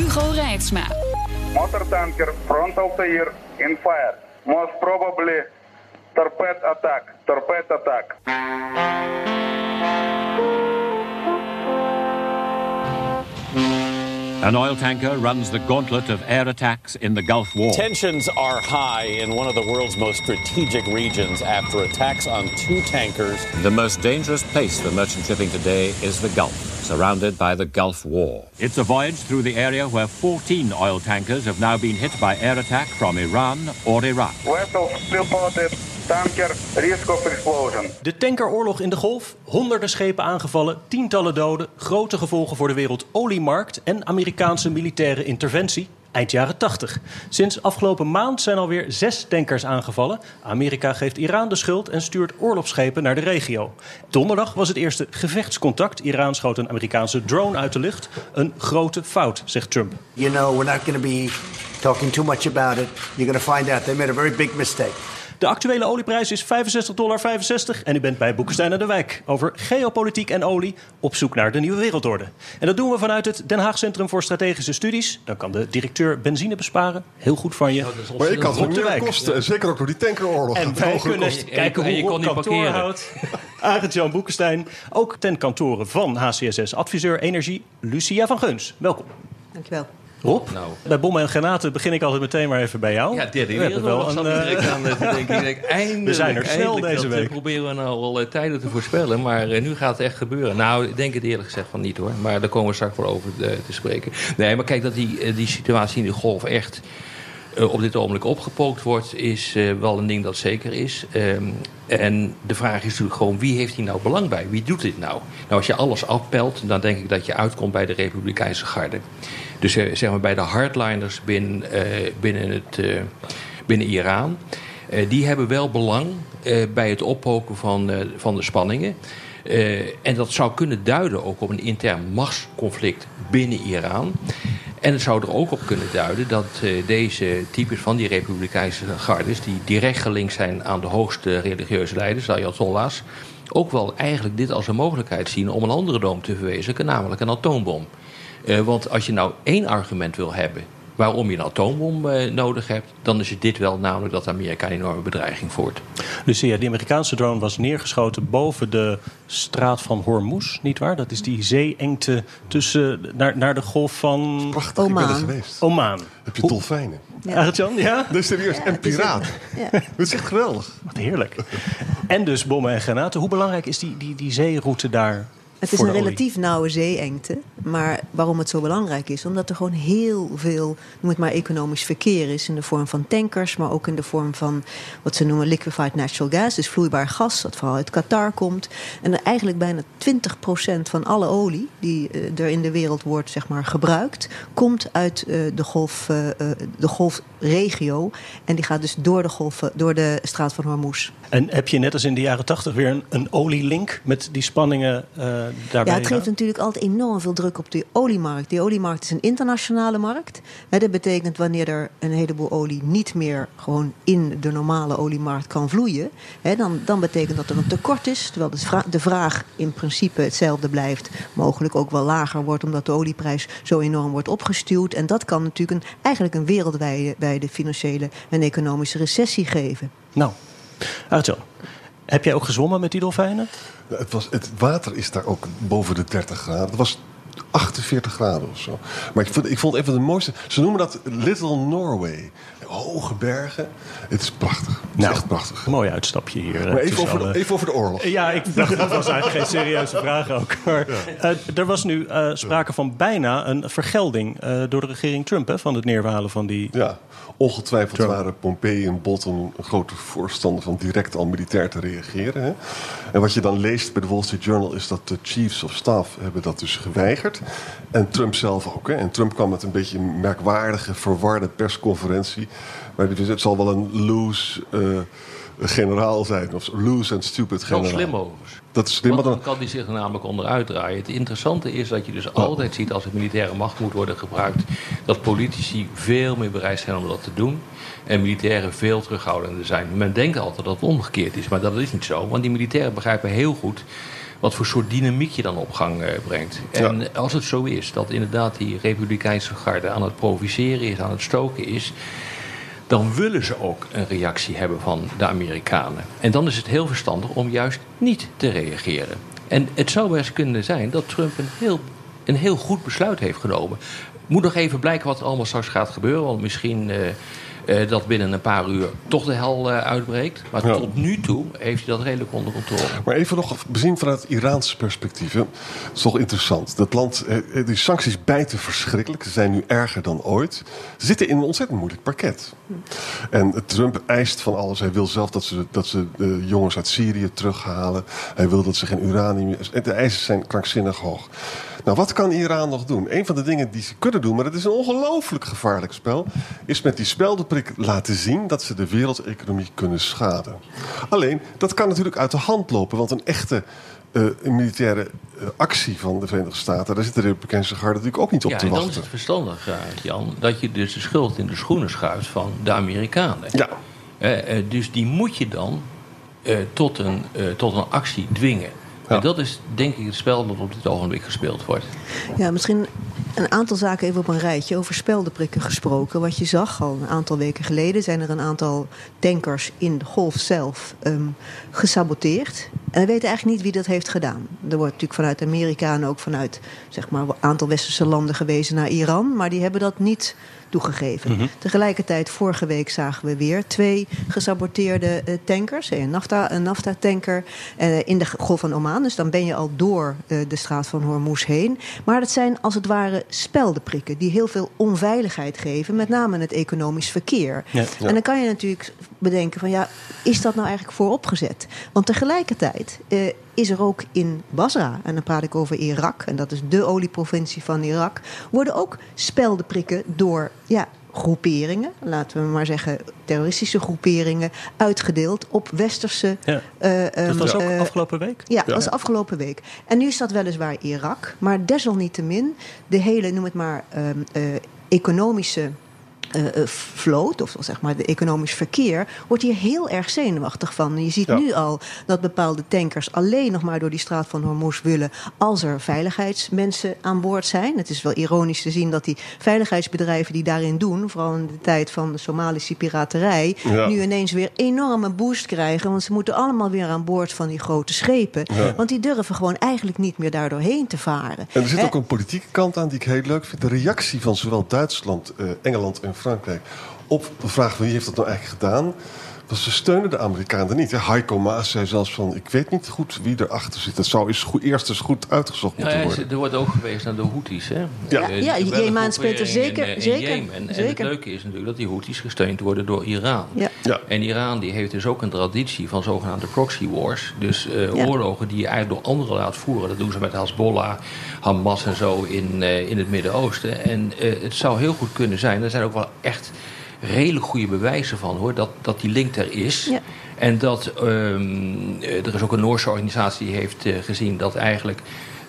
Hugo Reitsma. Motortanker frontal tire in fire. Most probably torpedo attack. Torpedo attack. An oil tanker runs the gauntlet of air attacks in the Gulf War. Tensions are high in one of the world's most strategic regions after attacks on two tankers. The most dangerous place for merchant shipping today is the Gulf, surrounded by the Gulf War. It's a voyage through the area where 14 oil tankers have now been hit by air attack from Iran or Iraq. Tanker risk of explosion. De tankeroorlog in de Golf, honderden schepen aangevallen, tientallen doden, grote gevolgen voor de wereldoliemarkt en Amerikaanse militaire interventie. Eind jaren 80. Sinds afgelopen maand zijn alweer zes tankers aangevallen. Amerika geeft Iran de schuld en stuurt oorlogsschepen naar de regio. Donderdag was het eerste gevechtscontact. Iran schoot een Amerikaanse drone uit de lucht. Een grote fout, zegt Trump. You know, we're not going to be talking too much about it. You're going to find out they made a very big mistake. De actuele olieprijs is 65,65 dollar en u bent bij Boekenstein aan de Wijk over geopolitiek en olie op zoek naar de nieuwe wereldorde. En dat doen we vanuit het Den Haag Centrum voor Strategische Studies. Dan kan de directeur benzine besparen. Heel goed van je. Maar ik kan het Op ook de meer wijk. kosten. En zeker ook door die tankeroorlog. En wij kunnen kosten. kijken en je hoe kon niet kantoor parkeren. houdt. Arend-Jan Boekenstein, ook ten kantoren van HCSS adviseur Energie, Lucia van Geuns. Welkom. Dankjewel. Rob, Nou. bij bommen en granaten begin ik altijd meteen maar even bij jou. Ja, derde We hebben wel een, eh, direct aan eh, te denken. Ik denk, eindelijk, We zijn er snel deze dat, eh, week. proberen we nou al eh, tijden te voorspellen. Maar eh, nu gaat het echt gebeuren. Nou, ik denk het eerlijk gezegd van niet hoor. Maar daar komen we straks voor over eh, te spreken. Nee, maar kijk dat die, eh, die situatie in de golf echt eh, op dit ogenblik opgepookt wordt... is eh, wel een ding dat zeker is. Ehm, en de vraag is natuurlijk gewoon, wie heeft hier nou belang bij? Wie doet dit nou? Nou, als je alles afpelt, dan denk ik dat je uitkomt bij de Republikeinse garde. Dus eh, zeg maar bij de hardliners binnen, eh, binnen, het, eh, binnen Iran. Die hebben wel belang bij het oppoken van, van de spanningen. En dat zou kunnen duiden ook op een intern machtsconflict binnen Iran. En het zou er ook op kunnen duiden dat deze types van die republikeinse gardes... die direct gelinkt zijn aan de hoogste religieuze leiders, de Ayatollahs... ook wel eigenlijk dit als een mogelijkheid zien om een andere droom te verwezenlijken... namelijk een atoombom. Eh, want als je nou één argument wil hebben waarom je een atoombom eh, nodig hebt... dan is het dit wel, namelijk dat Amerika een enorme bedreiging voert. Lucia, die Amerikaanse drone was neergeschoten boven de straat van Hormuz, nietwaar? Dat is die zeeengte tussen, naar, naar de golf van Prachtig, ik ben er Oman. geweest. Oman. Heb je dolfijnen? Ja. Arend-Jan, ja? Nee, serieus. En piraten. Ja. Het is echt geweldig. Wat heerlijk. En dus bommen en granaten. Hoe belangrijk is die, die, die zeeroute daar Het is een relatief nauwe zeeengte. Maar waarom het zo belangrijk is? Omdat er gewoon heel veel, noem het maar economisch verkeer is. In de vorm van tankers, maar ook in de vorm van wat ze noemen liquefied natural gas. Dus vloeibaar gas, dat vooral uit Qatar komt. En er eigenlijk bijna 20% van alle olie die eh, er in de wereld wordt zeg maar, gebruikt... komt uit eh, de, golf, eh, de golfregio. En die gaat dus door de, golf, door de straat van Hormuz. En heb je net als in de jaren tachtig weer een, een olielink met die spanningen daarbij? Ja, het geeft natuurlijk altijd enorm veel druk op de oliemarkt. Die oliemarkt is een internationale markt. Dat betekent wanneer er een heleboel olie niet meer gewoon in de normale oliemarkt kan vloeien, dan, dan betekent dat er een tekort is. Terwijl de, vra- de vraag in principe hetzelfde blijft, mogelijk ook wel lager wordt, omdat de olieprijs zo enorm wordt opgestuwd. En dat kan natuurlijk een, eigenlijk een wereldwijde bij de financiële en economische recessie geven. Nou, Arjan, heb jij ook gezwommen met die dolfijnen? Het, was, het water is daar ook boven de 30 graden. Het was 48 graden of zo. Maar ik vond, ik vond van de mooiste. Ze noemen dat Little Norway. Hoge bergen. Het is prachtig. is echt prachtig. Mooi uitstapje hier. Maar even over, de, even over de oorlog. Ja, ik dacht dat was eigenlijk geen serieuze vraag ook. Maar uh, er was nu uh, sprake van bijna een vergelding uh, door de regering Trump hè, van het neerhalen van die. Ja, ongetwijfeld Trump. waren Pompeo en Bolton een grote voorstander van direct al militair te reageren. Hè. En wat je dan leest bij de Wall Street Journal is dat de chiefs of staff hebben dat dus geweigerd. En Trump zelf ook. Hè. En Trump kwam met een beetje een merkwaardige, verwarde persconferentie. Maar het zal wel een loose uh, generaal zijn. Of loose en stupid generaal. Slim overigens. Dat is slim, Want dan kan die zich er namelijk onderuit draaien. Het interessante is dat je dus altijd ziet als er militaire macht moet worden gebruikt... dat politici veel meer bereid zijn om dat te doen. En militairen veel terughoudender zijn. Men denkt altijd dat het omgekeerd is, maar dat is niet zo. Want die militairen begrijpen heel goed wat voor soort dynamiek je dan op gang uh, brengt. En ja. als het zo is dat inderdaad die Republikeinse garde aan het provoceren is, aan het stoken is dan willen ze ook een reactie hebben van de Amerikanen. En dan is het heel verstandig om juist niet te reageren. En het zou best kunnen zijn dat Trump een heel, een heel goed besluit heeft genomen. Moet nog even blijken wat er allemaal straks gaat gebeuren. Want misschien uh, uh, dat binnen een paar uur toch de hel uh, uitbreekt. Maar ja. tot nu toe heeft hij dat redelijk onder controle. Maar even nog bezien vanuit het Iraanse perspectief. Hè. Het is toch interessant. Dat land, die sancties bijten verschrikkelijk. Ze zijn nu erger dan ooit. Ze zitten in een ontzettend moeilijk parket. En Trump eist van alles. Hij wil zelf dat ze, dat ze de jongens uit Syrië terughalen. Hij wil dat ze geen uranium. De eisen zijn krankzinnig hoog. Nou, wat kan Iran nog doen? Een van de dingen die ze kunnen doen, maar het is een ongelooflijk gevaarlijk spel, is met die speldenprik laten zien dat ze de wereldeconomie kunnen schaden. Alleen, dat kan natuurlijk uit de hand lopen, want een echte uh, een militaire uh, actie van de Verenigde Staten, daar zit de Republikeinse garde natuurlijk ook niet op ja, te wachten. Ja, dan is het verstandig, uh, Jan, dat je dus de schuld in de schoenen schuift van de Amerikanen. Ja. dus die moet je dan tot, een, tot een actie dwingen. Ja. En dat is denk ik het spel dat op dit ogenblik gespeeld wordt. Ja, misschien een aantal zaken even op een rijtje. Over speldenprikken gesproken. Wat je zag al een aantal weken geleden... zijn er een aantal tankers in de golf zelf um, gesaboteerd. En we weten eigenlijk niet wie dat heeft gedaan. Er wordt natuurlijk vanuit Amerika en ook vanuit zeg maar, een aantal westerse landen gewezen naar Iran. Maar die hebben dat niet toegegeven. Mm-hmm. Tegelijkertijd, vorige week zagen we weer twee gesaboteerde uh, tankers. Een NAFTA, een NAFTA-tanker uh, in de Golf van Oman. Dus dan ben je al door uh, de straat van Hormuz heen. Maar dat zijn als het ware speldenprikken die heel veel onveiligheid geven. Met name het economisch verkeer. Ja, ja. En dan kan je natuurlijk bedenken van ja, is dat nou eigenlijk vooropgezet? Want tegelijkertijd is er ook in Basra, en dan praat ik over Irak, en dat is de olieprovincie van Irak, worden ook speldenprikken door ja, groeperingen, laten we maar zeggen terroristische groeperingen, uitgedeeld op westerse. Ja. Uh, dat was ook uh, afgelopen week? Ja, dat was afgelopen week. En nu is dat weliswaar Irak, maar desalniettemin de hele, noem het maar, uh, economische uh, vloot, of zeg maar de economisch verkeer, wordt hier heel erg zenuwachtig van. Je ziet ja. nu al dat bepaalde tankers alleen nog maar door die straat van Hormuz willen als er veiligheidsmensen aan boord zijn. Het is wel ironisch te zien dat die veiligheidsbedrijven die daarin doen, vooral in de tijd van de Somalische piraterij, ja. nu ineens weer enorme boost krijgen. Want ze moeten allemaal weer aan boord van die grote schepen. Ja. Want die durven gewoon eigenlijk niet meer daardoor heen te varen. En er zit He? ook een politieke kant aan die ik heel leuk vind. De reactie van zowel Duitsland, uh, Engeland en Op de vraag wie heeft dat nou eigenlijk gedaan. Dus ze steunen de Amerikanen niet. Heiko Maas zei zelfs van... ik weet niet goed wie erachter zit. Dat zou eens goed, eerst eens goed uitgezocht moeten ja, worden. Er wordt ook geweest naar de Houthis. Hè? Ja, uh, ja Jemen speelt er zeker. In, in zeker, Jemen. En zeker. het leuke is natuurlijk dat die Houthis gesteund worden door Iran. Ja. Ja. En Iran die heeft dus ook een traditie van zogenaamde proxy wars. Dus uh, ja. oorlogen die je eigenlijk door anderen laat voeren. Dat doen ze met Hezbollah, Hamas en zo in, uh, in het Midden-Oosten. En het zou heel goed kunnen zijn. Er zijn ook wel echt redelijk goede bewijzen van hoor, dat, dat die link er is. Ja. En dat um, er is ook een Noorse organisatie die heeft uh, gezien dat eigenlijk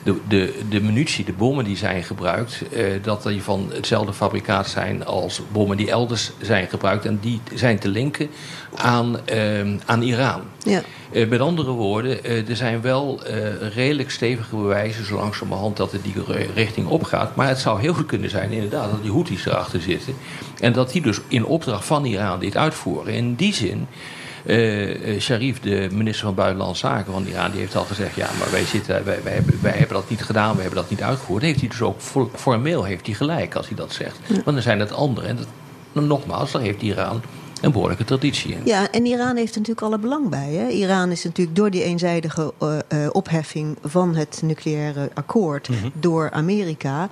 de, de, de munitie, de bommen die zijn gebruikt, uh, dat die van hetzelfde fabrikaat zijn als bommen die elders zijn gebruikt. En die zijn te linken aan, uh, aan Iran. Ja. Uh, met andere woorden, uh, er zijn wel uh, redelijk stevige bewijzen zo langzamerhand dat het die richting opgaat. Maar het zou heel goed kunnen zijn inderdaad dat die Houthis erachter zitten. En dat die dus in opdracht van Iran dit uitvoeren. In die zin Uh, Sharif, de minister van Buitenlandse Zaken van Iran, die heeft al gezegd: ja, maar wij, zitten, wij, wij, hebben, wij hebben dat niet gedaan, we hebben dat niet uitgevoerd. Heeft hij dus ook formeel heeft hij gelijk als hij dat zegt. Want dan zijn het anderen. En dat, nogmaals, daar heeft Iran Een behoorlijke traditie. Hè? Ja, en Iran heeft er natuurlijk alle belang bij. Hè? Iran is natuurlijk door die eenzijdige uh, uh, opheffing van het nucleaire akkoord mm -hmm. door Amerika,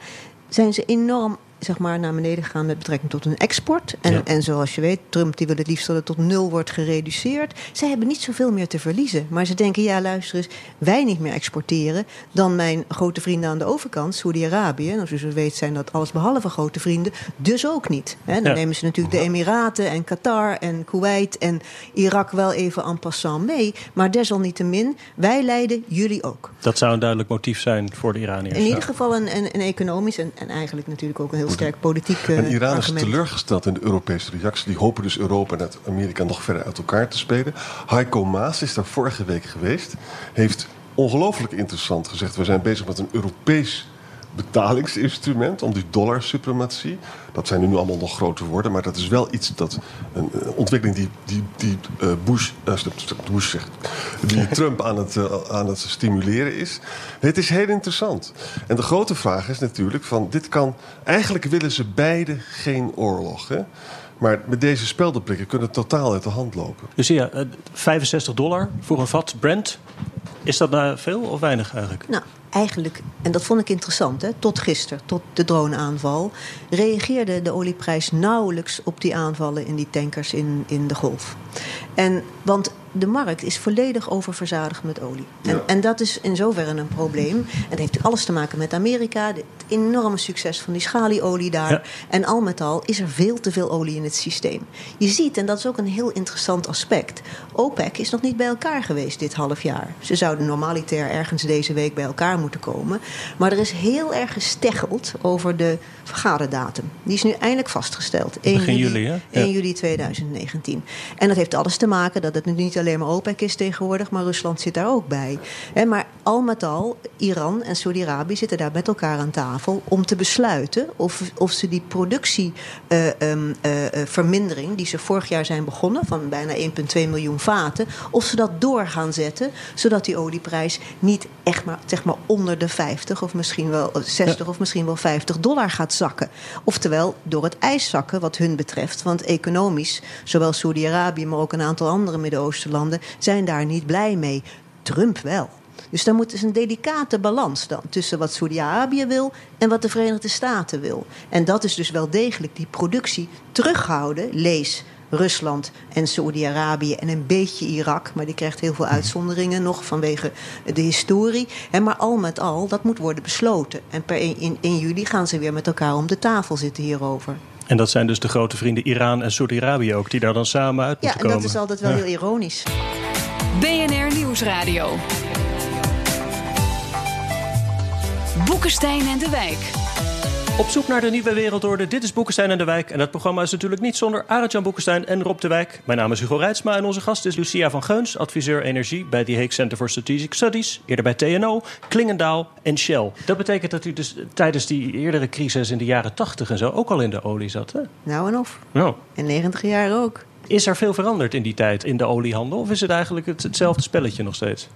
zijn ze enorm zeg maar, naar beneden gegaan met betrekking tot hun export. En, ja. en zoals je weet, Trump die wil het liefst dat het tot nul wordt gereduceerd. Zij hebben niet zoveel meer te verliezen. Maar ze denken, ja luister eens, wij niet meer exporteren... dan mijn grote vrienden aan de overkant, Saudi-Arabië. Nou, zoals u weet zijn dat alles behalve grote vrienden. Dus ook niet. Dan ja. nemen ze natuurlijk de Emiraten en Qatar en Kuwait en Irak wel even en passant mee. Maar desalniettemin, wij leiden, jullie ook. Dat zou een duidelijk motief zijn voor de Iraniërs. In ieder geval een, een, een economisch en, en eigenlijk natuurlijk ook een heel sterk politiek En Iran argument. is teleurgesteld in de Europese reactie. Die hopen dus Europa en Amerika nog verder uit elkaar te spelen. Heiko Maas is daar vorige week geweest. Heeft ongelooflijk interessant gezegd... we zijn bezig met een Europees betalingsinstrument om die dollarsuprematie. Dat zijn nu allemaal nog grote woorden, maar dat is wel iets dat een ontwikkeling die, die, die uh, Bush, uh, Bush zegt, die Trump aan het, uh, aan het stimuleren is. Het is heel interessant. En de grote vraag is natuurlijk van dit kan. Eigenlijk willen ze beide geen oorlog. Hè? Maar met deze speldenblikken kunnen het totaal uit de hand lopen. Dus ja, 65 dollar voor een vat Brent. Is dat nou veel of weinig eigenlijk? Nou, eigenlijk, en dat vond ik interessant, hè, tot gisteren, tot de droneaanval, reageerde de olieprijs nauwelijks op die aanvallen in die tankers in, in de golf. En, want de markt is volledig oververzadigd met olie. En, ja. en, dat is in zoverre een probleem. En dat heeft alles te maken met Amerika, het enorme succes van die schalieolie daar. Ja. En al met al is er veel te veel olie in het systeem. Je ziet, en dat is ook een heel interessant aspect, OPEC is nog niet bij elkaar geweest dit half jaar. Ze zouden normaliter ergens deze week bij elkaar moeten komen. Maar er is heel erg gesteggeld over de vergaderdatum. Die is nu eindelijk vastgesteld. 1 Begin juli, hè? 1 ja. juli 2019. En dat heeft alles te maken dat het nu niet alleen maar OPEC is tegenwoordig, maar Rusland zit daar ook bij. He, maar al met al, Iran en Saudi-Arabië zitten daar met elkaar aan tafel om te besluiten of, of ze die productievermindering, uh, uh, die ze vorig jaar zijn begonnen, van bijna 1,2 miljoen vaten, of ze dat door gaan zetten, zodat die olieprijs niet echt maar, zeg maar onder de 50 of misschien wel 60 ja. of misschien wel 50 dollar gaat zakken. Oftewel door het ijs zakken wat hun betreft. Want economisch, zowel Saudi-Arabië, maar ook een aantal andere Midden-Oostenlanden zijn daar niet blij mee. Trump wel. Dus dan moet dus een delicate balans dan tussen wat Saudi-Arabië wil en wat de Verenigde Staten wil. En dat is dus wel degelijk die productie terughouden. Lees Rusland en Saoedi-Arabië en een beetje Irak. Maar die krijgt heel veel uitzonderingen nog vanwege de historie. Maar al met al, dat moet worden besloten. En per 1, in 1 juli gaan ze weer met elkaar om de tafel zitten hierover. En dat zijn dus de grote vrienden Iran en Saudi-Arabië ook, die daar dan samen uit moeten komen. Ja, en dat is altijd wel ja. heel ironisch. BNR Nieuwsradio. Boekenstein en de Wijk. Op zoek naar de nieuwe wereldorde. Dit is Boekenstein en de Wijk. En dat programma is natuurlijk niet zonder Arend-Jan Boekenstein en Rob de Wijk. Mijn naam is Hugo Reitsma en onze gast is Lucia van Geuns, adviseur energie bij The Hague Center for Strategic Studies. Eerder bij TNO, Klingendaal en Shell. Dat betekent dat u dus tijdens die eerdere crisis in de jaren 80 en zo ook al in de olie zat, hè? Nou en of. Nou. In 90 jaar ook. Is er veel veranderd in die tijd in de oliehandel? Of is het eigenlijk het, hetzelfde spelletje nog steeds?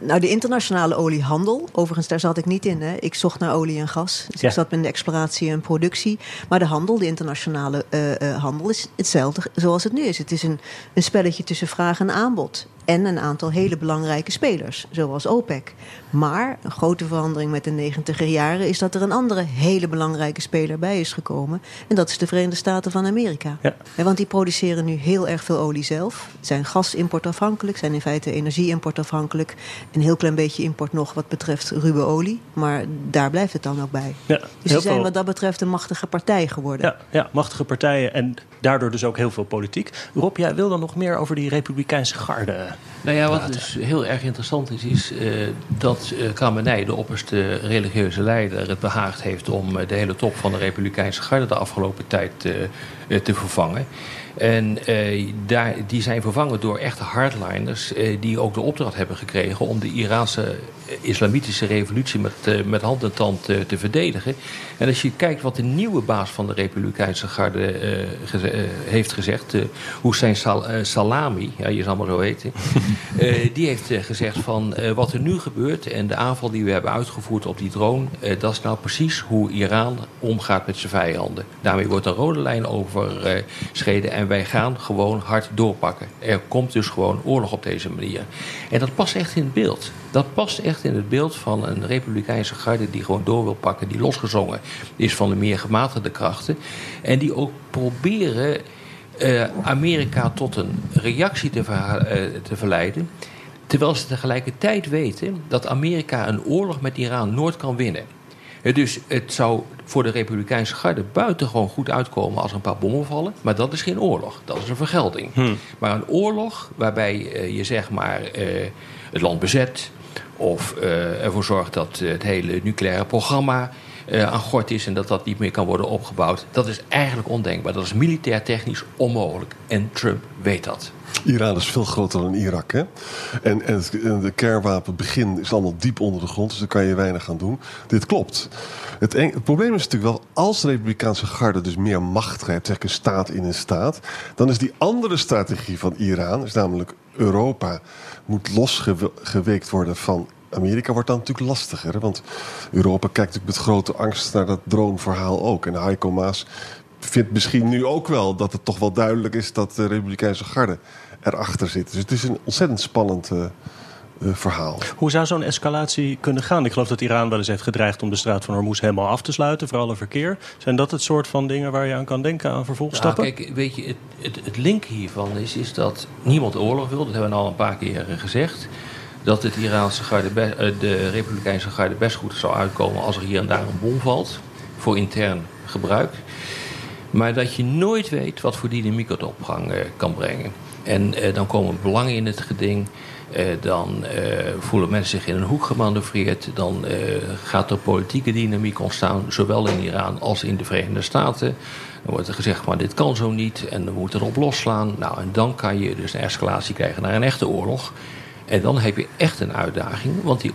Nou, de internationale oliehandel, overigens daar zat ik niet in. Hè. Ik zocht naar olie en gas. Dus ja. ik zat in de exploratie en productie. Maar de handel, de internationale uh, uh, handel, is hetzelfde zoals het nu is. Het is een, een spelletje tussen vraag en aanbod. En een aantal hele belangrijke spelers, zoals OPEC. Maar een grote verandering met de negentiger jaren is dat er een andere hele belangrijke speler bij is gekomen. En dat is de Verenigde Staten van Amerika. Ja. Want die produceren nu heel erg veel olie zelf. Zijn gasimportafhankelijk, zijn in feite energieimportafhankelijk. Een heel klein beetje import nog wat betreft ruwe olie. Maar daar blijft het dan ook bij. Ja, dus ze zijn wat dat betreft een machtige partij geworden. Ja, ja, machtige partijen en daardoor dus ook heel veel politiek. Rob, jij wil dan nog meer over die Republikeinse garde. Nou ja, wat dus heel erg interessant is, is uh, dat uh, Khamenei, de opperste religieuze leider, het behaagd heeft om uh, de hele top van de Republikeinse garde de afgelopen tijd te vervangen. En daar, die zijn vervangen door echte hardliners die ook de opdracht hebben gekregen om de Iraanse islamitische revolutie met, met hand en tand te verdedigen. En als je kijkt wat de nieuwe baas van de Republikeinse Garde geze heeft gezegd, Hussein Sal Salami, ja, je zal maar zo weten, die heeft gezegd van wat er nu gebeurt en de aanval die we hebben uitgevoerd op die drone, dat is nou precies hoe Iran omgaat met zijn vijanden. Daarmee wordt een rode lijn overschreden en wij gaan gewoon hard doorpakken. Er komt dus gewoon oorlog op deze manier. En dat past echt in het beeld. Dat past echt in het beeld van een republikeinse garde die gewoon door wil pakken, die losgezongen is van de meer gematigde krachten. En die ook proberen uh, Amerika tot een reactie te, ver, uh, te verleiden. Terwijl ze tegelijkertijd weten dat Amerika een oorlog met Iran nooit kan winnen. Dus het zou voor de Republikeinse garde buitengewoon goed uitkomen als er een paar bommen vallen. Maar dat is geen oorlog, dat is een vergelding. Hm. Maar een oorlog waarbij uh, je zeg maar uh, het land bezet. Of uh, ervoor zorgt dat het hele nucleaire programma aan gort is en dat dat niet meer kan worden opgebouwd. Dat is eigenlijk ondenkbaar. Dat is militair technisch onmogelijk. En Trump weet dat. Iran is veel groter dan Irak. Hè? En, en, het, de kernwapenbegin is allemaal diep onder de grond, dus daar kan je weinig aan doen. Dit klopt. Het, probleem is natuurlijk wel, als de Republikeinse garde dus meer macht heeft, zeg een staat in een staat, dan is die andere strategie van Iran, is namelijk Europa, moet losgeweekt worden van Amerika wordt dan natuurlijk lastiger. Want Europa kijkt natuurlijk met grote angst naar dat droneverhaal ook. En Heiko Maas vindt misschien nu ook wel dat het toch wel duidelijk is dat de Republikeinse garde erachter zit. Dus het is een ontzettend spannend uh, uh, verhaal. Hoe zou zo'n escalatie kunnen gaan? Ik geloof dat Iran wel eens heeft gedreigd om de straat van Hormuz helemaal af te sluiten voor alle verkeer. Zijn dat het soort van dingen waar je aan kan denken aan vervolgstappen? Ja, kijk, weet je, het, het, het link hiervan is, is dat niemand oorlog wil. Dat hebben we al een paar keer gezegd dat het Iraanse garde, de Republikeinse garde best goed zou uitkomen als er hier en daar een bom valt voor intern gebruik. Maar dat je nooit weet wat voor dynamiek het op gang uh, kan brengen. En uh, dan komen belangen in het geding. Dan voelen mensen zich in een hoek gemanoeuvreerd. Dan gaat er politieke dynamiek ontstaan, zowel in Iran als in de Verenigde Staten. Dan wordt er gezegd, maar dit kan zo niet en we moeten erop losslaan. Nou, en dan kan je dus een escalatie krijgen naar een echte oorlog. En dan heb je echt een uitdaging, want die,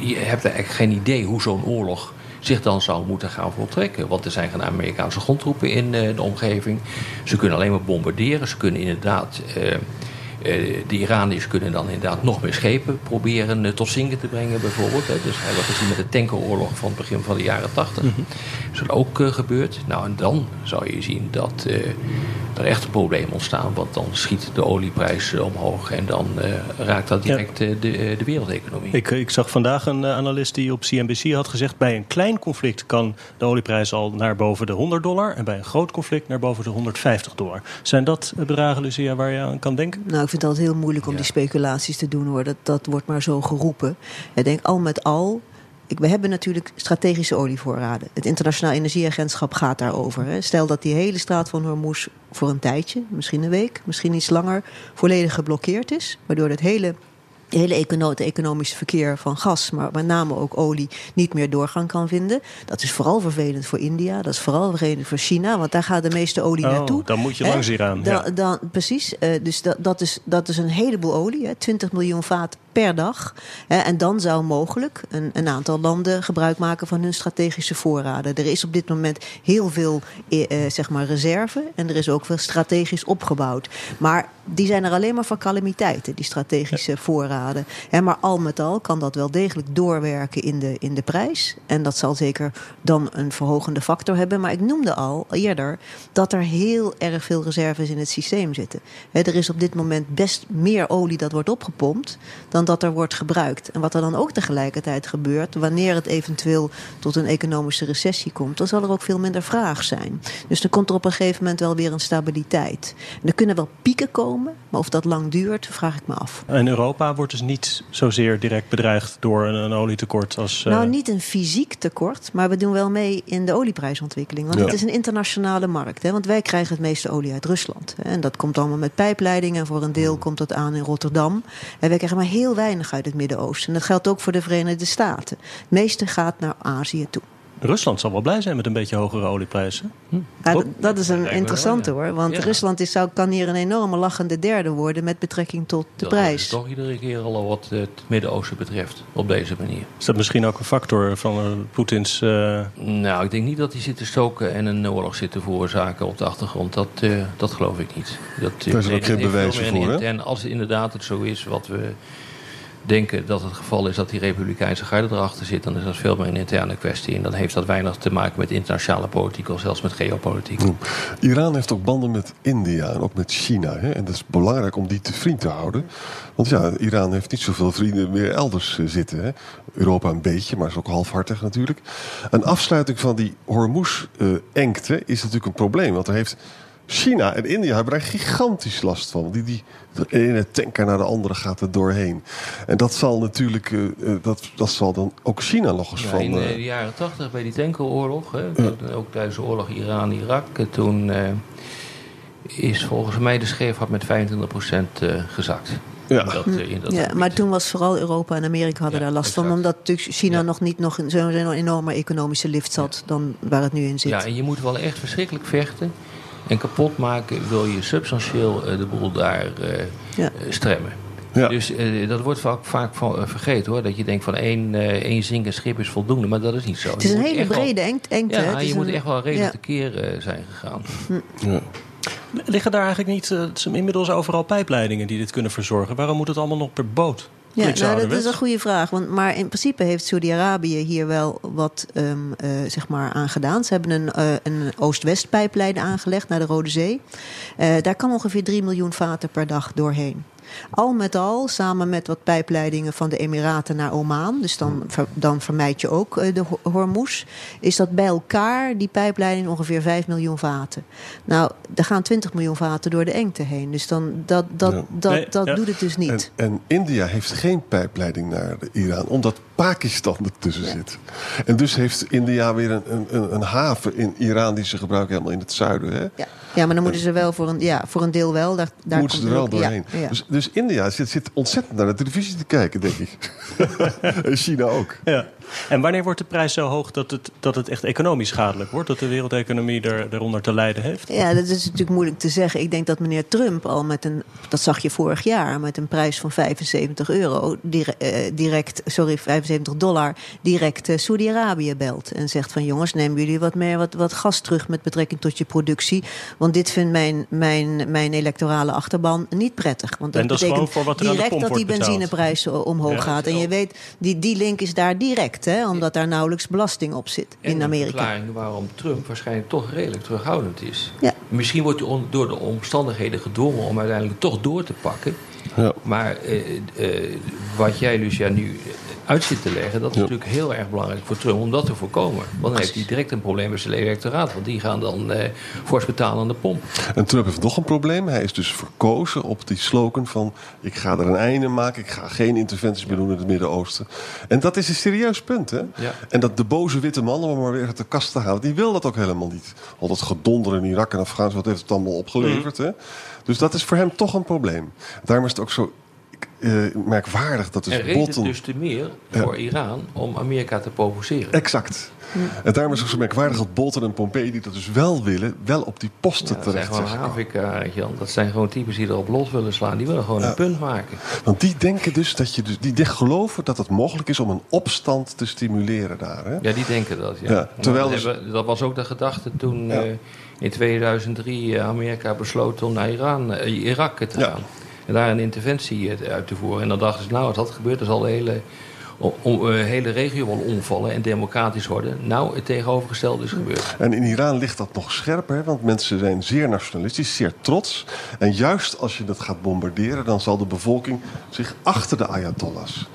je hebt eigenlijk geen idee hoe zo'n oorlog zich dan zou moeten gaan voltrekken. Want er zijn geen Amerikaanse grondtroepen in uh, de omgeving. Ze kunnen alleen maar bombarderen. Ze kunnen inderdaad. Uh, de Iraniërs kunnen dan inderdaad nog meer schepen proberen uh, tot zinken te brengen, bijvoorbeeld. Hè. Dus hebben we gezien met de tankeroorlog van het begin van de jaren 80. Mm -hmm. Is dat ook uh, gebeurd? Nou, en dan zou je zien dat er echt een probleem ontstaan. Want dan schiet de olieprijs omhoog en dan raakt dat direct ja. de, de wereldeconomie. Ik, ik zag vandaag een analist die op CNBC had gezegd... bij een klein conflict kan de olieprijs al naar boven de 100 dollar... en bij een groot conflict naar boven de 150 dollar. Zijn dat bedragen, Lucia, waar je aan kan denken? Nou, ik vind altijd heel moeilijk om ja. die speculaties te doen hoor. Dat, dat wordt maar zo geroepen. Ik denk al met al. Ik, we hebben natuurlijk strategische olievoorraden. Het Internationaal Energieagentschap gaat daarover. Hè. Stel dat die hele straat van Hormuz voor een tijdje, misschien een week, misschien iets langer, volledig geblokkeerd is. Waardoor het hele het hele econo economische verkeer van gas, maar met name ook olie, niet meer doorgang kan vinden. Dat is vooral vervelend voor India, dat is vooral vervelend voor China, want daar gaat de meeste olie oh, naartoe. Dan moet je langs Iran. Dan, ja. dan, precies, uh, dus dat, dat, is, dat is een heleboel olie, hè, 20 miljoen vaat per dag. En dan zou mogelijk een, een, aantal landen gebruik maken van hun strategische voorraden. Er is op dit moment heel veel uh, zeg maar reserve en er is ook veel strategisch opgebouwd. Maar die zijn er alleen maar voor calamiteiten, die strategische voorraden. Maar al met al kan dat wel degelijk doorwerken in de, in de prijs. En dat zal zeker dan een verhogende factor hebben. Maar ik noemde al eerder dat er heel erg veel reserves in het systeem zitten. Er is op dit moment best meer olie dat wordt opgepompt dan dat er wordt gebruikt. En wat er dan ook tegelijkertijd gebeurt, wanneer het eventueel tot een economische recessie komt, dan zal er ook veel minder vraag zijn. Dus dan komt er op een gegeven moment wel weer een stabiliteit. En er kunnen wel pieken komen, maar of dat lang duurt, vraag ik me af. En Europa wordt dus niet zozeer direct bedreigd door een, een olietekort als. Uh... Nou, niet een fysiek tekort, maar we doen wel mee in de olieprijsontwikkeling. Want ja. het is een internationale markt. Hè? Want wij krijgen het meeste olie uit Rusland. Hè? En dat komt allemaal met pijpleidingen. En voor een deel komt dat aan in Rotterdam. En wij krijgen maar heel weinig uit het Midden-Oosten. En dat geldt ook voor de Verenigde Staten. Het meeste gaat naar Azië toe. Rusland zal wel blij zijn met een beetje hogere olieprijzen. Ja, Toch? d- dat is een interessante wel, ja. hoor. Want Ja. Rusland is, zou, kan hier een enorme lachende derde worden met betrekking tot de Dat prijs. is toch iedere keer al wat het Midden-Oosten betreft. Op deze manier. Is dat misschien ook een factor van eh, Poetins... eh, Nou, ik denk niet dat hij zit te stoken en een oorlog zit te veroorzaken op de achtergrond. Dat, eh, dat geloof ik niet. Dat, Daar zijn nee, ook geen dat bewijzen meer voor, hè? intern- als inderdaad het zo is wat we denken dat het geval is dat die Republikeinse garde erachter zit, dan is dat veel meer een interne kwestie. En dan heeft dat weinig te maken met internationale politiek of zelfs met geopolitiek. Iran heeft ook banden met India en ook met China. Hè? En dat is belangrijk om die te vriend te houden. Want ja, Iran heeft niet zoveel vrienden meer elders eh, zitten. Hè? Europa een beetje, maar is ook halfhartig natuurlijk. Een afsluiting van die Hormuz-engte is natuurlijk een probleem. Want er heeft China en India hebben er gigantisch last van. Die, die, de ene tanker naar de andere gaat er doorheen. En dat zal natuurlijk, eh, eh, dat, dat zal dan ook China nog eens Ja, van... in eh, eh, de jaren tachtig bij die tankeroorlog, hè, ook tijdens de oorlog Iran-Irak, toen eh, is volgens mij de scheepvaart met 25% eh, gezakt. Ja. In dat, in dat Ja, maar toen was vooral Europa en Amerika hadden daar last van. Omdat natuurlijk China nog niet nog in zo'n zo'n enorme economische lift zat dan waar het nu in zit. Ja, en je moet wel echt verschrikkelijk vechten en kapot maken, wil je substantieel eh, de boel daar eh, Ja. eh, stremmen. Dus eh, dat wordt vaak, vaak van, vergeten hoor. Dat je denkt van één, eh één zinkend schip is voldoende. Maar dat is niet zo. Het is een hele brede engte. Ja, Het je moet een- echt wel redelijk ja. tekeer eh, zijn gegaan. Liggen daar eigenlijk niet inmiddels overal pijpleidingen die dit kunnen verzorgen? Waarom moet het allemaal nog per boot? Ja, nou, dat is een goede vraag. Want, maar in principe heeft Saudi-Arabië hier wel wat ehm, eh, zeg maar aan gedaan. Ze hebben een, eh, een Oost-West pijplijn aangelegd naar de Rode Zee. Eh, daar kan ongeveer 3 miljoen vaten per dag doorheen. Al met al, samen met wat pijpleidingen van de Emiraten naar Oman, dus dan, ver- dan vermijd je ook eh, de Ho- Hormuz, is dat bij elkaar, die pijpleiding, ongeveer 5 miljoen vaten. Nou, er gaan 20 miljoen vaten door de engte heen. Dus dan, dat, dat, Ja. dat, Nee, dat ja. doet het dus niet. En, en India heeft geen pijpleiding naar de Iran, omdat Pakistan ertussen zit. En dus heeft India weer een, een- een, een haven in Iran die ze gebruiken helemaal in het zuiden. Hè? Ja. Ja, maar dan moeten ze wel voor een, ja, voor een deel wel. Daar, daar Moeten ze komt er wel ja, doorheen. ja. Dus, dus India zit, zit ontzettend naar de televisie te kijken, denk ik. en China ook. Ja. En wanneer wordt de prijs zo hoog dat het, dat het echt economisch schadelijk wordt? Dat de wereldeconomie er, eronder te lijden heeft? Ja, dat is natuurlijk moeilijk te zeggen. Ik denk dat meneer Trump al met een, dat zag je vorig jaar, met een prijs van 75 euro, direct, direct sorry, 75 dollar, direct eh, Saudi-Arabië belt. En zegt van jongens, nemen jullie wat meer wat, wat gas terug met betrekking tot je productie. Want dit vindt mijn, mijn, mijn electorale achterban niet prettig. Want dat, En dat is betekent gewoon voor wat er aan de direct pomp dat die betaald. benzineprijs o- omhoog Ja, gaat. En je weet, die, die link is daar direct, hè, omdat daar nauwelijks belasting op zit En in een Amerika. verklaring waarom Trump waarschijnlijk toch redelijk terughoudend is. Ja. Misschien wordt hij door de omstandigheden gedwongen om uiteindelijk toch door te pakken. Ja. Maar eh, eh, wat jij, Lucia, nu uit zit te leggen, dat is natuurlijk heel erg belangrijk voor Trump om dat te voorkomen. Want dan heeft hij direct een probleem met zijn electoraat, want die gaan dan eh fors betalen aan de pomp. En Trump heeft nog een probleem. Hij is dus verkozen op die slogan van... ik ga er een einde maken, ik ga geen interventies meer doen in het Midden-Oosten. En dat is een serieus punt, hè? Ja. En dat de boze witte man, om hem maar weer uit de kast te halen... die wil dat ook helemaal niet. Al dat gedonder in Irak en Afghanistan, wat heeft het allemaal opgeleverd, hè? Dus dat is voor hem toch een probleem. Daarom is het ook zo eh, merkwaardig dat dus reden Bolton... dus te meer voor Iran om Amerika te provoceren. Exact. En daarom is het ook zo merkwaardig dat Bolton en Pompeo... die dat dus wel willen, wel op die posten Ja, dat zijn terecht gewoon zijn Jan. Dat zijn gewoon types die erop los willen slaan. Die willen gewoon Ja. een punt maken. Want die denken dus dat je dus, die geloven dat het mogelijk is om een opstand te stimuleren daar. Hè? Ja, die denken dat. Ja. Terwijl Nou, dus- hebben- dat was ook de gedachte toen eh, in 2003 eh, Amerika besloot om naar Iran, Irak te gaan. En daar een interventie eh, uit te voeren. En dan dachten ze, nou, als dat gebeurt, dan zal de hele, o- o- eh, hele regio wel omvallen en democratisch worden. Nou, het tegenovergestelde is gebeurd. En in Iran ligt dat nog scherper, want mensen zijn zeer nationalistisch, zeer trots. En juist als je dat gaat bombarderen, dan zal de bevolking zich achter de Ayatollahs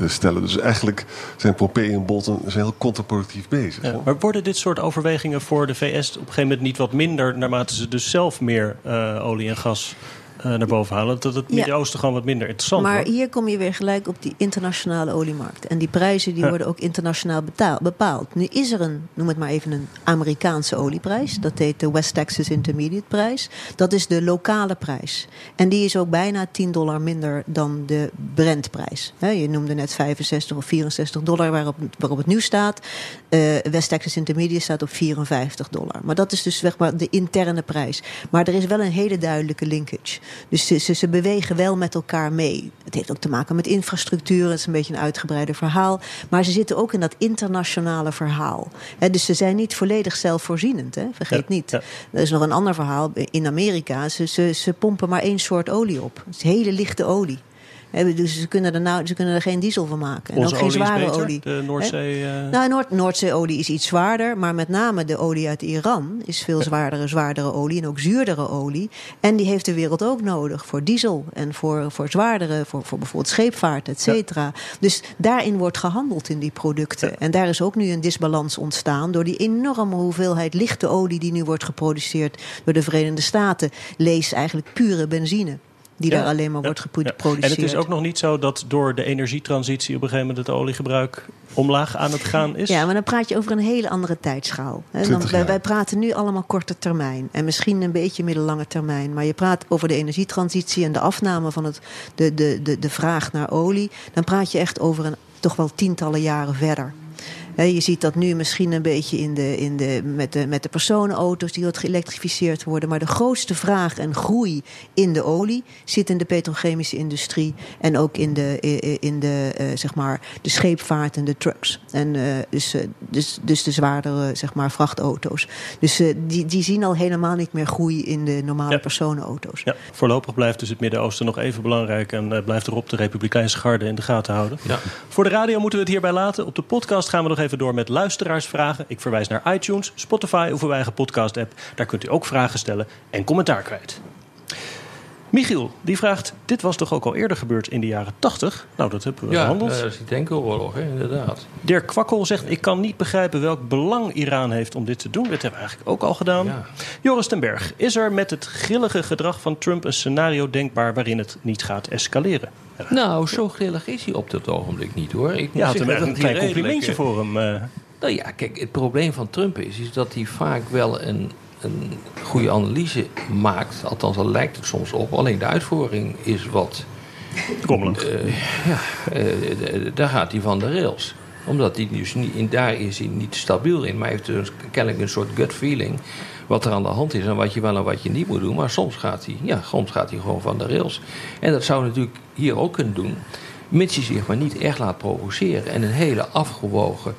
eh, stellen. Dus eigenlijk zijn Pompeo en Bolton zijn heel contraproductief bezig. Ja, maar worden dit soort overwegingen voor de VS op een gegeven moment niet wat minder... naarmate ze dus zelf meer eh, olie en gas naar boven halen. Dat het Ja. Midden-Oosten gewoon wat minder interessant Maar wordt. hier kom je weer gelijk op die internationale oliemarkt. En die prijzen die Ja. worden ook internationaal bepaald. Nu is er een, noem het maar even, een Amerikaanse olieprijs. Dat heet de West Texas Intermediate prijs. Dat is de lokale prijs. En die is ook bijna 10 dollar minder dan de Brentprijs. Je noemde net 65 of 64 dollar waarop, waarop het nu staat. Eh, West Texas Intermediate staat op 54 dollar. Maar dat is dus zeg maar de interne prijs. Maar er is wel een hele duidelijke linkage. Dus ze, ze, ze bewegen wel met elkaar mee. Het heeft ook te maken met infrastructuur. Het is een beetje een uitgebreider verhaal. Maar ze zitten ook in dat internationale verhaal. Dus ze zijn niet volledig zelfvoorzienend. Hè? Vergeet Ja, niet. ja. Er is nog een ander verhaal. In Amerika, ze, ze, ze pompen maar één soort olie op. Het is hele lichte olie. Dus ze kunnen, er nou, ze kunnen er geen diesel van maken. En Onze ook geen zware beter, olie. de? Noordzee... eh, Nou, Noord Noordzeeolie is iets zwaarder, maar met name de olie uit Iran is veel zwaardere, zwaardere olie en ook zuurdere olie. En die heeft de wereld ook nodig voor diesel en voor, voor zwaardere, voor, voor bijvoorbeeld scheepvaart, et cetera. Dus daarin wordt gehandeld in die producten. En daar is ook nu een disbalans ontstaan door die enorme hoeveelheid lichte olie die nu wordt geproduceerd door de Verenigde Staten. Lees eigenlijk pure benzine. Die Ja, daar alleen maar ja, wordt geproduceerd. En het is ook nog niet zo dat door de energietransitie op een gegeven moment het oliegebruik omlaag aan het gaan is. Ja, maar dan praat je over een hele andere tijdschaal. Hè. Dan, 20 wij, jaar. wij praten nu allemaal korte termijn. En misschien een beetje middellange termijn. Maar je praat over de energietransitie en de afname van het, de, de, de, de vraag naar olie. Dan praat je echt over een, toch wel tientallen jaren verder. Je ziet dat nu misschien een beetje in de, in de, met, de, met de personenauto's die wat geëlektrificeerd worden. Maar de grootste vraag en groei in de olie zit in de petrochemische industrie. En ook in de, in de, eh, zeg maar, de scheepvaart en de trucks. En eh, dus, eh, dus, dus de zwaardere zeg maar, vrachtauto's. Dus eh, die, die zien al helemaal niet meer groei in de normale Ja. personenauto's. Ja, voorlopig blijft dus het Midden-Oosten nog even belangrijk en blijft erop de Republikeinse garde in de gaten houden. Ja. Voor de radio moeten we het hierbij laten. Op de podcast gaan we nog even door met luisteraarsvragen. Ik verwijs naar iTunes, Spotify of uw eigen podcast-app. Daar kunt u ook vragen stellen en commentaar kwijt. Michiel, die vraagt: Dit was toch ook al eerder gebeurd in de jaren 80? Nou, dat hebben we Ja, behandeld. eh, dat is die tankeroorlog, hè, inderdaad. Dirk Kwakkel zegt: Ik kan niet begrijpen welk belang Iran heeft om dit te doen. Dat hebben we eigenlijk ook al gedaan. Ja. Joris ten Berg, is er met het grillige gedrag van Trump een scenario denkbaar waarin het niet gaat escaleren? Nou, zo grillig is hij op dit ogenblik niet hoor. Ik moet Ja, zeggen een dat klein complimentje redelijk, voor hem. eh. eh, Nou ja, kijk, het probleem van Trump is, is dat hij vaak wel een, een goede analyse maakt. Althans, daar lijkt het soms op. Alleen de uitvoering is wat. Kommelijk. eh, ja, eh, daar gaat hij van de rails. Omdat hij dus niet, in, daar is hij niet stabiel in. Maar hij heeft dus kennelijk een soort gut feeling. Wat er aan de hand is en wat je wel en wat je niet moet doen. Maar soms gaat hij, ja, soms gaat hij gewoon van de rails. En dat zou natuurlijk hier ook kunnen doen. Mits hij zich maar niet echt laat provoceren. En een hele afgewogen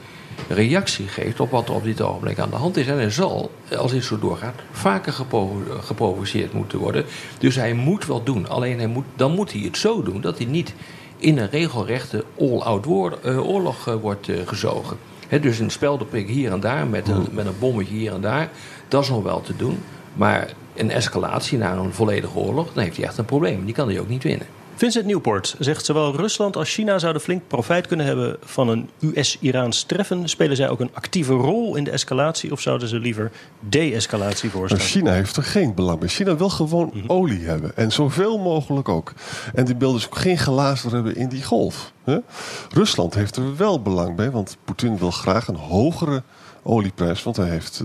reactie geeft op wat er op dit ogenblik aan de hand is. En hij zal, als dit zo doorgaat, vaker geprovo- geprovoceerd moeten worden. Dus hij moet wat doen. Alleen hij moet, dan moet hij het zo doen dat hij niet in een regelrechte all-out eh, oorlog eh, wordt eh, gezogen. Dus een speldenprik hier en daar met een, met een bommetje hier en daar, dat is nog wel te doen. Maar een escalatie naar een volledige oorlog, dan heeft hij echt een probleem. Die kan hij ook niet winnen. Vincent Newport zegt zowel Rusland als China zouden flink profijt kunnen hebben van een US-Iraans treffen. Spelen zij ook een actieve rol in de escalatie of zouden ze liever de-escalatie voorstellen? China heeft er geen belang bij. China wil gewoon Mhm. olie hebben. En zoveel mogelijk ook. En die wil dus ook geen glazen hebben in die golf. Hè? Rusland heeft er wel belang bij. Want Poetin wil graag een hogere olieprijs. Want hij heeft...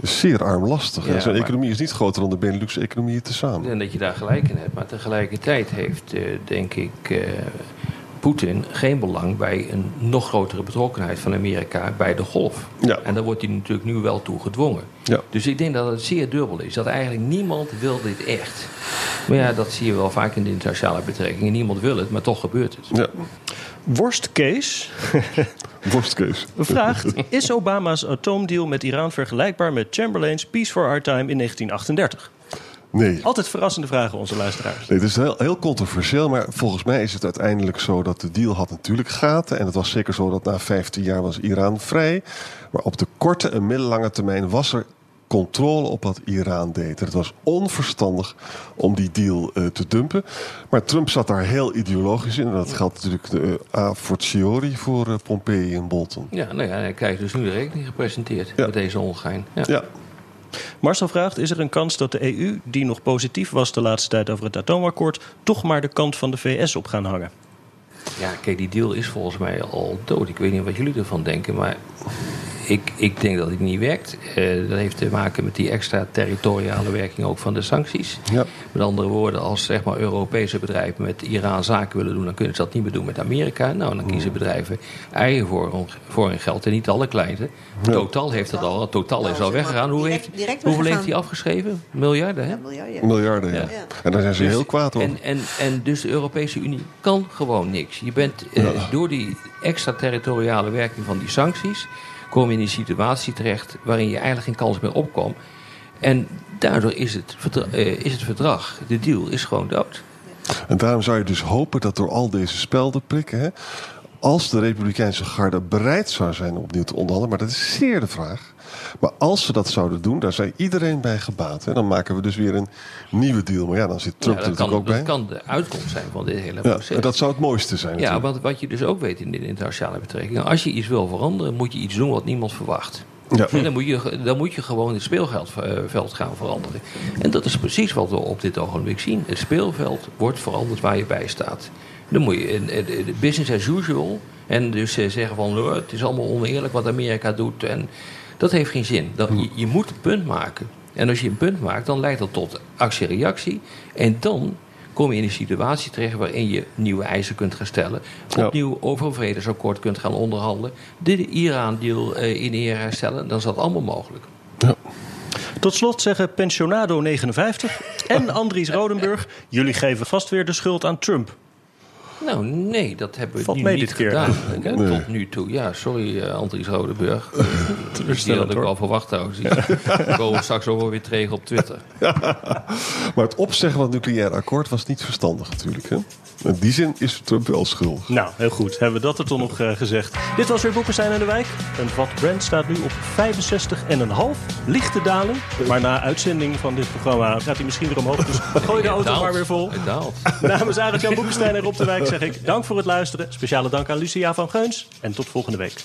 is zeer armlastig. Ja, en zijn maar- economie is niet groter dan de Benelux-economieën tezamen. En dat je daar gelijk in hebt. Maar tegelijkertijd heeft, eh, denk ik, eh, Poetin geen belang bij een nog grotere betrokkenheid van Amerika bij de golf. Ja. En daar wordt hij natuurlijk nu wel toe gedwongen. Ja. Dus ik denk dat het zeer dubbel is. Dat eigenlijk niemand wil dit echt. Maar ja, dat zie je wel vaak in de internationale betrekkingen. Niemand wil het, maar toch gebeurt het. Ja, Worst case worstcase. vraagt: Is Obama's atoomdeal met Iran vergelijkbaar met Chamberlain's Peace for Our Time in 1938? Nee. Altijd verrassende vragen, onze luisteraars. Nee, het is heel, heel controversieel, maar volgens mij is het uiteindelijk zo dat de deal had natuurlijk gaten. En het was zeker zo dat na 15 jaar was Iran vrij. Maar op de korte en middellange termijn was er controle op wat Iran deed. En het was onverstandig om die deal eh, te dumpen. Maar Trump zat daar heel ideologisch in. En dat geldt natuurlijk de, eh, a fortiori voor Pompei en Bolton. Ja, nou ja, hij krijgt dus nu de rekening gepresenteerd Ja. met deze ongein. Ja. Ja, Marcel vraagt: is er een kans dat de EU, die nog positief was de laatste tijd over het atoomakkoord, toch maar de kant van de VS op gaan hangen? Ja, kijk, die deal is volgens mij al dood. Ik weet niet wat jullie ervan denken, maar ik, ik denk dat het niet werkt. Uh, dat heeft te maken met die extra territoriale werking ook van de sancties. Ja. Met andere woorden, als zeg maar, Europese bedrijven met Iran zaken willen doen, dan kunnen ze dat niet meer doen met Amerika. Nou, dan kiezen bedrijven eigen voor, voor hun geld en niet alle kleine. Ja. Total heeft dat al. Total is al weggegaan. Hoe heeft, direct hoeveel weggegaan. heeft hij afgeschreven? Miljarden, hè? Ja, miljarden. Miljarden, ja. Ja. En daar zijn ze Dus- heel kwaad over. En, en, en dus de Europese Unie kan gewoon niks. Je bent eh, door die extra territoriale werking van die sancties... kom je in een situatie terecht waarin je eigenlijk geen kans meer opkomt. En daardoor is het, eh, is het verdrag, de deal, is gewoon dood. En daarom zou je dus hopen dat door al deze speldenprikken... Hè, als de Republikeinse garde bereid zou zijn om opnieuw te onderhandelen... maar dat is zeer de vraag. Maar als ze dat zouden doen, daar zou iedereen bij gebaat. Hè. Dan maken we dus weer een nieuwe deal. Maar ja, dan zit Trump Ja, er kan, natuurlijk ook bij. dat kan de uitkomst zijn van dit hele Ja, proces. en dat zou het mooiste zijn Ja, natuurlijk. want wat je dus ook weet in de internationale betrekkingen... als je iets wil veranderen, moet je iets doen wat niemand verwacht. Ja. En dan moet, je, dan moet je gewoon het speelveld gaan veranderen. En dat is precies wat we op dit ogenblik zien. Het speelveld wordt veranderd waar je bij staat. Dan moet je eh, eh, eh, business as usual. En dus eh, zeggen van "Oh, het is allemaal oneerlijk wat Amerika doet. En dat heeft geen zin. Dan, je, je moet een punt maken. En als je een punt maakt, dan leidt dat tot actie-reactie. En dan kom je in een situatie terecht waarin je nieuwe eisen kunt gaan stellen. Ja. Opnieuw over een vredesakkoord kunt gaan onderhandelen. De Iran-deal eh, in ere herstellen. Dan is dat allemaal mogelijk. Tot slot zeggen Pensionado 59 en Andries Rodenburg: jullie geven vast weer de schuld aan Trump. Nou, nee, dat hebben we Valt nu mee niet dit keer. gedaan. Nee. Tot nu toe. Ja, sorry, eh, Andries Rodenburg. Die had ik hoor. wel verwacht trouwens. Die komen we straks ook wel weer tegen op Twitter. Maar het opzeggen van het nucleaire akkoord was niet verstandig natuurlijk. Hè? In die zin is Trump wel schuldig. Nou, heel goed. Hebben we dat er toch nog eh, gezegd. Dit was weer Boekenstein en de Wijk. Een vat Brand staat nu op 65,5. Lichte daling. Maar na uitzending van dit programma gaat hij misschien weer omhoog. Dus gooi de auto maar weer vol. Namens Arend-Jan Boekenstein en Rob de Wijk zeg ik dank voor het luisteren. Speciale dank aan Lucia van Geuns. En tot volgende week.